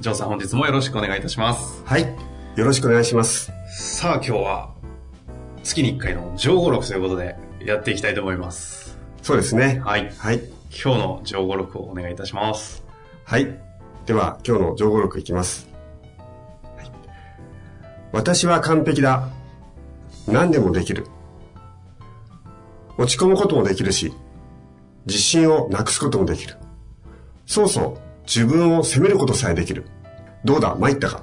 城さん本日もよろしくお願いいたしますはい。よろしくお願いします。さあ今日は月に1回の上五録ということでやっていきたいと思いますそうですね。はいはい。今日の上五録をお願いいたしますはい。では、今日の情報録いきます。はい私は完璧だ。何でもできる。落ち込むこともできるし、自信をなくすこともできる。そうそう、自分を責めることさえできる。どうだ、参ったか？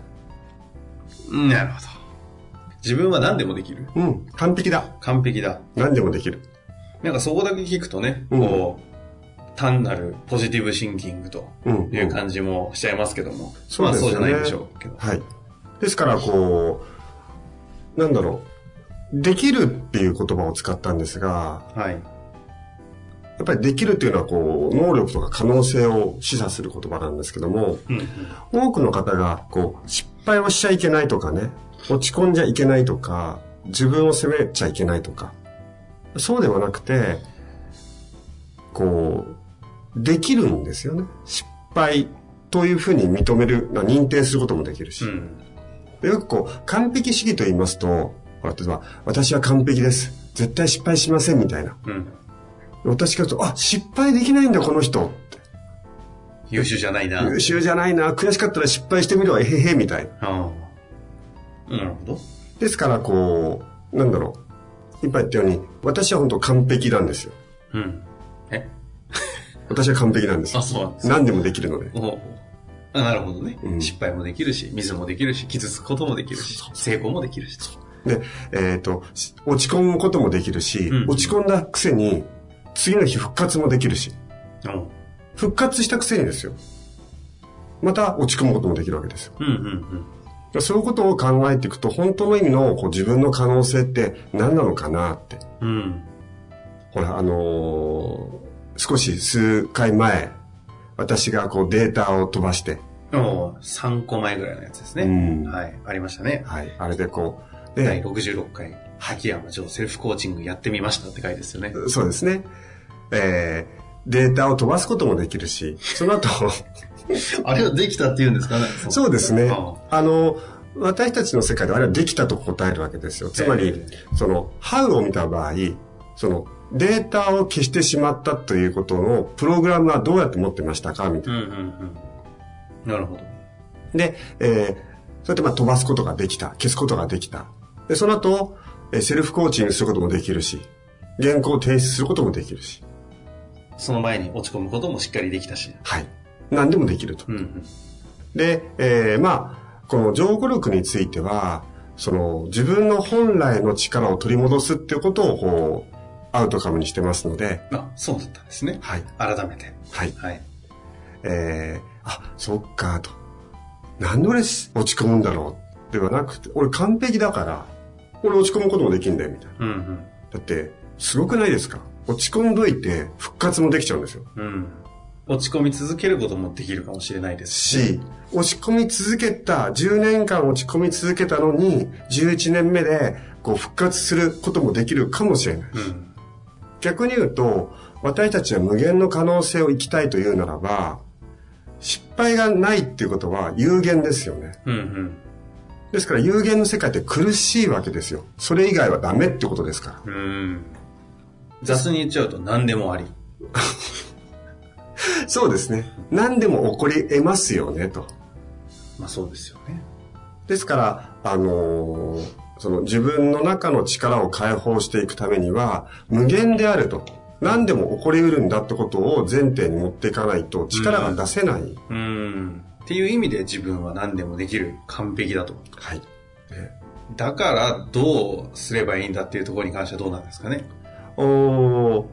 なるほど自分は何でもできる？うん、完璧だ。完璧だ何でもできる。なんかそこだけ聞くとね、うんこう単なるポジティブシンキングとうんいう感じもしちゃいますけども、そうですよねまあそうじゃないんでしょうけどはい。ですから、こう、なんだろう。できるっていう言葉を使ったんですが、はいやっぱりできるっていうのはこう、能力とか可能性を示唆する言葉なんですけども、うんうん多くの方がこう、失敗をしちゃいけないとかね、落ち込んじゃいけないとか、自分を責めちゃいけないとか、そうではなくて、こう、できるんですよね。失敗というふうに認める、認定することもできるし。うんでよくこう、完璧主義と言いますと、例えば、私は完璧です。絶対失敗しませんみたいな。うん私からすると、あ、失敗できないんだ、この人。優秀じゃないな。優秀じゃないな。悔しかったら失敗してみろ。えへへ、みたいな。なるほど。ですから、こう、なんだろう。今言ったように、私は本当完璧なんですよ。うん。え？私は完璧なんですよあ、。そうなんです。何でもできるので。おうあなるほどね、うん失敗もできるし、ミスもできるし、傷つくこともできるし、成功もできるし。で、えっ、と、落ち込むこともできるし、うん落ち込んだくせに、次の日復活もできるし、うん復活したくせにですよ。また落ち込むこともできるわけですよ。うんうんそういうことを考えていくと、本当の意味のこう自分の可能性って何なのかなって。うん。うん。ほら、あのー少し数回前、私がこうデータを飛ばして、おう3個前ぐらいのやつですね。うんはい。ありましたね。はい、あれでこう、第で、66回、秋山城セルフコーチングやってみましたって書いてですよね。そうですね。えー、データを飛ばすこともできるし、その後、あれはできたって言うんですかね そうですねあ。あの、私たちの世界ではあれはできたと答えるわけですよ。つまり、えその、ハウを見た場合、その、データを消してしまったということのプログラムはどうやって持ってましたか？みたいうんうんうん。なるほど。な。で、えー、そうやってまあ飛ばすことができた。消すことができた。で、その後、えーセルフコーチングすることもできるし、原稿を提出することもできるし、その前に落ち込むこともしっかりできたし。はい。何でもできると。うんうん。で、えー、まあ、この情報力については、その自分の本来の力を取り戻すっていうことをこう、アウトカムにしてますので、あ、そうだったんですね。はい。改めて。はい。はい。えー、あ、そっか、と。なんで俺落ち込むんだろうではなくて、俺完璧だから、俺落ち込むこともできるんだよ、みたいな。うんだって、すごくないですか？落ち込んどいて復活もできちゃうんですよ。うん。うん。落ち込み続けることもできるかもしれないですし、落ち込み続けた、10年間落ち込み続けたのに、11年目でこう復活することもできるかもしれない。うん。逆に言うと、私たちは無限の可能性を生きたいというならば、失敗がないっていうことは有限ですよね。うんうん。ですから有限の世界って苦しいわけですよ。それ以外はダメってことですから。うん。雑に言っちゃうと何でもあり。そうですね。何でも起こり得ますよね、と。まあそうですよね。ですから、あのーその自分の中の力を解放していくためには、無限であると。何でも起こり得るんだってことを前提に持っていかないと力が出せない。うん。っていう意味で自分は何でもできる完璧だと。はい。ねだからどうすればいいんだっていうところに関してはどうなんですかね。おー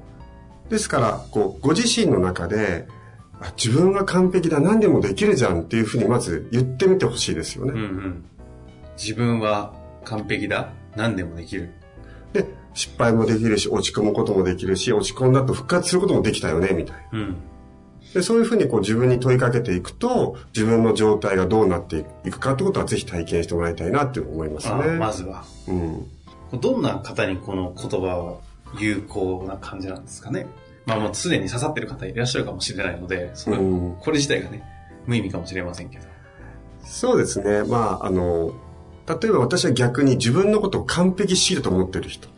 ですから、こう、ご自身の中で、あ自分は完璧だ、何でもできるじゃんっていうふうにまず言ってみてほしいですよね。うんうん。自分は完璧だ。何でもできる。で、失敗もできるし、落ち込むこともできるし、落ち込んだと復活することもできたよね、みたいな。うん。で、そういうふうにこう自分に問いかけていくと、自分の状態がどうなっていくかってことはぜひ体験してもらいたいなって思いますあね。まずは。うん。どんな方にこの言葉は有効な感じなんですかね。まあもうすでに刺さってる方いらっしゃるかもしれないので、そのうんこれ自体がね、無意味かもしれませんけど。そうですね。まあ、あの、例えば私は逆に自分のことを完璧主義だと思ってる人。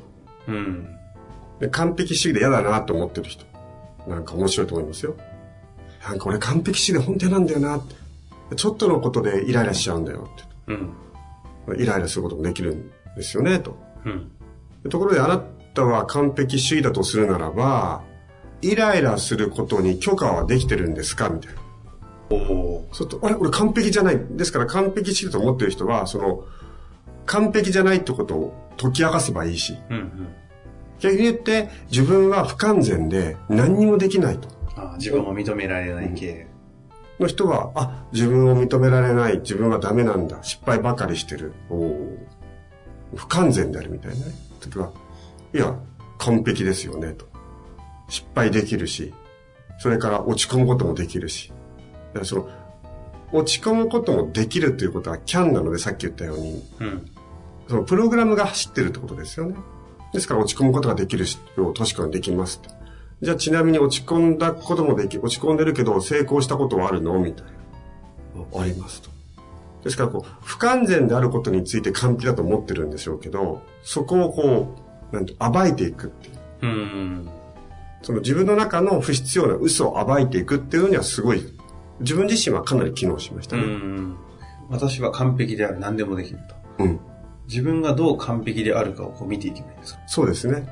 うん。で完璧主義で嫌だなと思ってる人。なんか面白いと思いますよ。なんか俺完璧主義で本当になんだよなって。ちょっとのことでイライラしちゃうんだようん。って。イライラすることもできるんですよね、と。うん。ところであなたは完璧主義だとするならば、イライラすることに許可はできてるんですか？みたいな。おおそうと、あれ？俺完璧じゃない。ですから完璧主義だと思ってる人は、その、完璧じゃないってことを解き明かせばいいし、ー。うんうん。逆に言って自分は不完全で何にもできないと。あ自分を認められない系。の人は、あ、自分を認められない、自分はダメなんだ、失敗ばかりしてる、おー不完全であるみたいなね。時は、いや、完璧ですよね、と。失敗できるし、それから落ち込むこともできるし。だからその、落ち込むこともできるということはキャンなので、さっき言ったように、うん。そのプログラムが走ってるってことですよね。ですから落ち込むことができるし、確かにできますって。じゃあちなみに落ち込んだこともでき、落ち込んでるけど成功したことはあるの？みたいな。ありますと。ですからこう、不完全であることについて完璧だと思ってるんでしょうけど、そこをこう、なんて、暴いていくっていう。うん。その自分の中の不必要な嘘を暴いていくっていうのにはすごい、自分自身はかなり機能しましたうね。ん。私は完璧である。何でもできると。うん。自分がどう完璧であるかをこう見ていけばいいんですか？そうですね。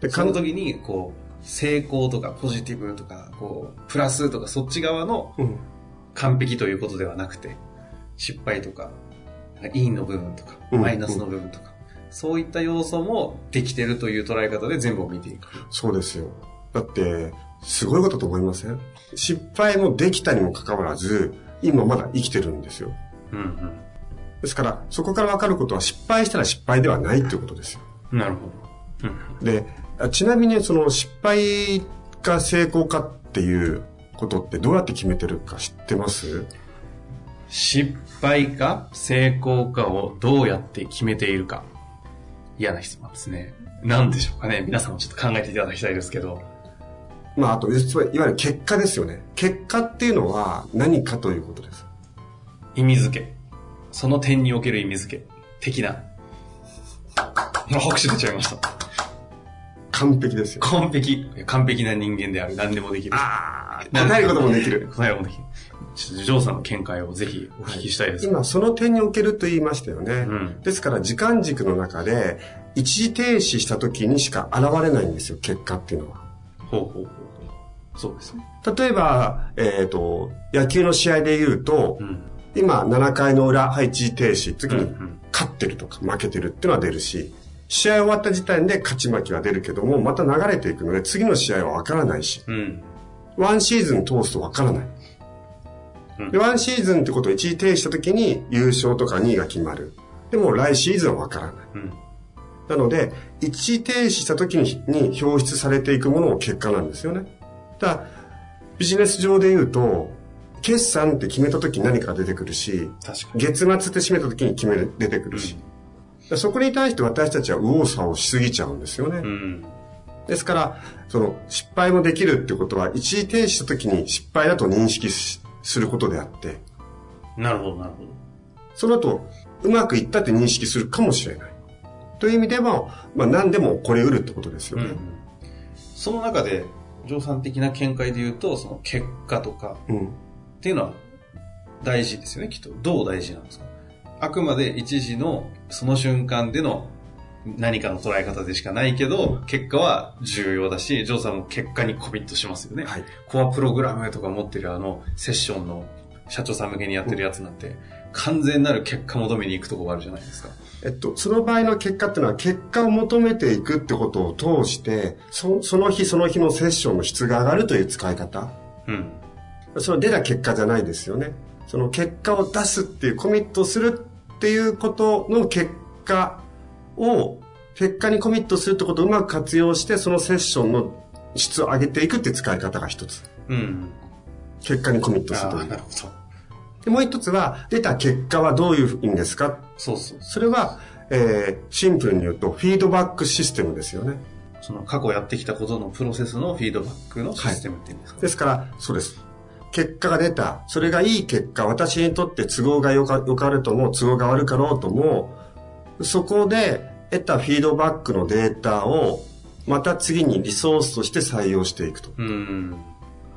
で、その時に、こう、成功とかポジティブとか、こう、プラスとかそっち側のうん。完璧ということではなくて、失敗とか、陰の部分とか、うんマイナスの部分とか、そういった要素もできてるという捉え方で全部を見ていく。そうですよ。だって、すごいことと思いません？失敗もできたにもかかわらず、今まだ生きてるんですよ。うんですから、そこからわかることは失敗したら失敗ではないということですよ。うん。なるほど。うんで、あちなみにその失敗か成功かっていうことってどうやって決めてるか知ってます？失敗か成功かをどうやって決めているか。嫌な質問ですね。何でしょうかね皆さんもちょっと考えていただきたいですけど。まあ、あと、いわゆる結果ですよね。結果っていうのは何かということです。意味付け。その点における意味付け。的な。あ拍手出ちゃいました。完璧ですよ。完璧。完璧な人間である。何でもできる。ああ、答えることもできる。答えることもできる。ちょっとジョーさんの見解をぜひお聞きしたいです。今、その点におけると言いましたよね。うんですから、時間軸の中で、一時停止した時にしか現れないんですよ、結果っていうのは。ほうほうほう。そうですね。例えば、えっ、と、野球の試合で言うと、うん。今、7回の裏、はい、一時停止、次に勝ってるとか負けてるっていうのは出るし、試合終わった時点で勝ち負けは出るけども、また流れていくので、次の試合はわからないし、うん。ワンシーズン通すとわからない。うんで、ワンシーズンってことを一時停止した時に優勝とか2位が決まる。でも来シーズンはわからない。うん。なので、一時停止した時にに表出されていくものも結果なんですよね。だからビジネス上で言うと、決算って決めた時に何かが出てくるし。月末って締めた時に決める、出てくるし。だからそこに対して私たちは右往左往しすぎちゃうんですよね。うん。ですから、その失敗もできるってことは、一時停止した時に失敗だと認識しすることであって、なるほど、なるほど。その後、うまくいったって認識するかもしれない。という意味では、まあ何でも起こり得るってことですよね。うん。その中で、ジョーさん的な見解で言うと、その結果とかうん。っていうのは大事ですよね、きっと。どう大事なんですか？あくまで一時のその瞬間での何かの捉え方でしかないけど、結果は重要だし、ジョーさんも結果にコミットしますよね。はい。コアプログラムとか持ってるあのセッションの社長さん向けにやってるやつなんて、完全なる結果求めに行くとこがあるじゃないですか。えっと、その場合の結果っていうのは、結果を求めていくってことを通して、そその日その日のセッションの質が上がるという使い方。うん。その出た結果じゃないですよね。その結果を出すっていう、コミットするっていうことの結果を、結果にコミットするってことをうまく活用して、そのセッションの質を上げていくっていう使い方が一つ。うん。結果にコミットするというなるほど。で。もう一つは、出た結果はどういう意味ですか？そうそう。それは、えーシンプルに言うと、フィードバックシステムですよね。その過去やってきたことのプロセスのフィードバックのシステムっていうんですか、ですから、そうです。結果が出た。それがいい結果、私にとって都合がよかよかるとも、都合が悪かろうとも、そこで得たフィードバックのデータを、また次にリソースとして採用していくと。うん。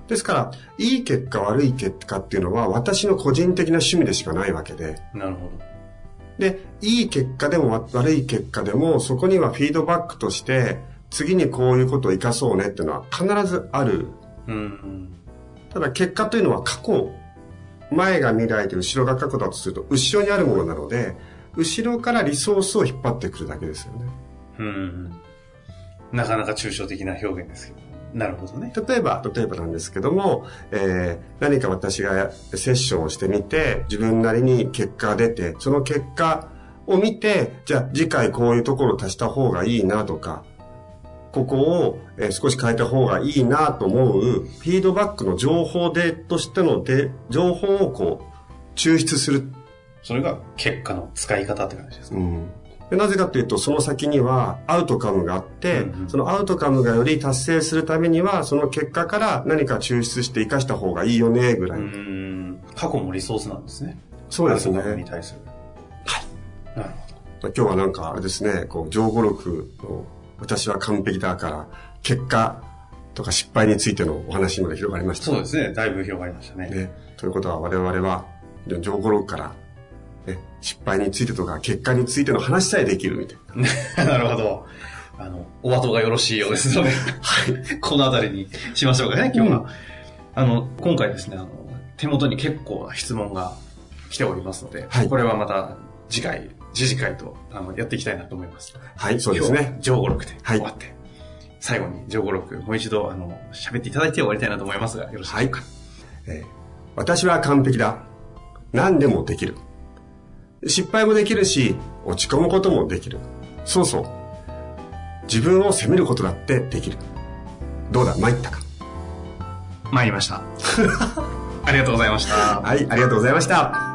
ですから、いい結果、悪い結果っていうのは、私の個人的な趣味でしかないわけで、なるほど。で、いい結果でもわ悪い結果でも、そこにはフィードバックとして、次にこういうことを活かそうねっていうのは必ずある。うん。ただ結果というのは過去、前が未来で後ろが過去だとすると、後ろにあるものなので、後ろからリソースを引っ張ってくるだけですよね。うん。なかなか抽象的な表現ですけど。なるほどね。例えば、例えばなんですけども、えー何か私がセッションをしてみて、自分なりに結果が出て、その結果を見て、じゃあ次回こういうところを足した方がいいなとか、ここを、えー少し変えた方がいいなと思う、フィードバックの情報で、としてので、情報をこう、抽出する。それが結果の使い方って感じですか？うんでなぜかというと、その先にはアウトカムがあって、うんうんそのアウトカムがより達成するためには、その結果から何か抽出して活かした方がいいよね、ぐらい。うん。過去もリソースなんですね。そうですね。アルゴリズムに対する。はい。なるほど。今日はなんかあれですね、こう、上語録の私は完璧だから、結果とか失敗についてのお話まで広がりました。そうですね。だいぶ広がりましたね。ね。ということは我々は、上語録から、ね、失敗についてとか結果についての話さえできるみたいな。なるほど。あの、お後がよろしいようですので、はい。このあたりにしましょうかね、今日は。うんあの、今回ですね、あの、手元に結構な質問が来ておりますので、はいこれはまた次回、次次回と、あの、やっていきたいなと思います。はい、そうですね。上五六ではい終わって、最後に上五六もう一度、あの、喋っていただいて終わりたいなと思いますが、よろしいでしょうか？えー私は完璧だ。何でもできる。失敗もできるし、落ち込むこともできる。そうそう。自分を責めることだってできる。どうだ、参ったか？参りました。ありがとうございました。はい、ありがとうございました。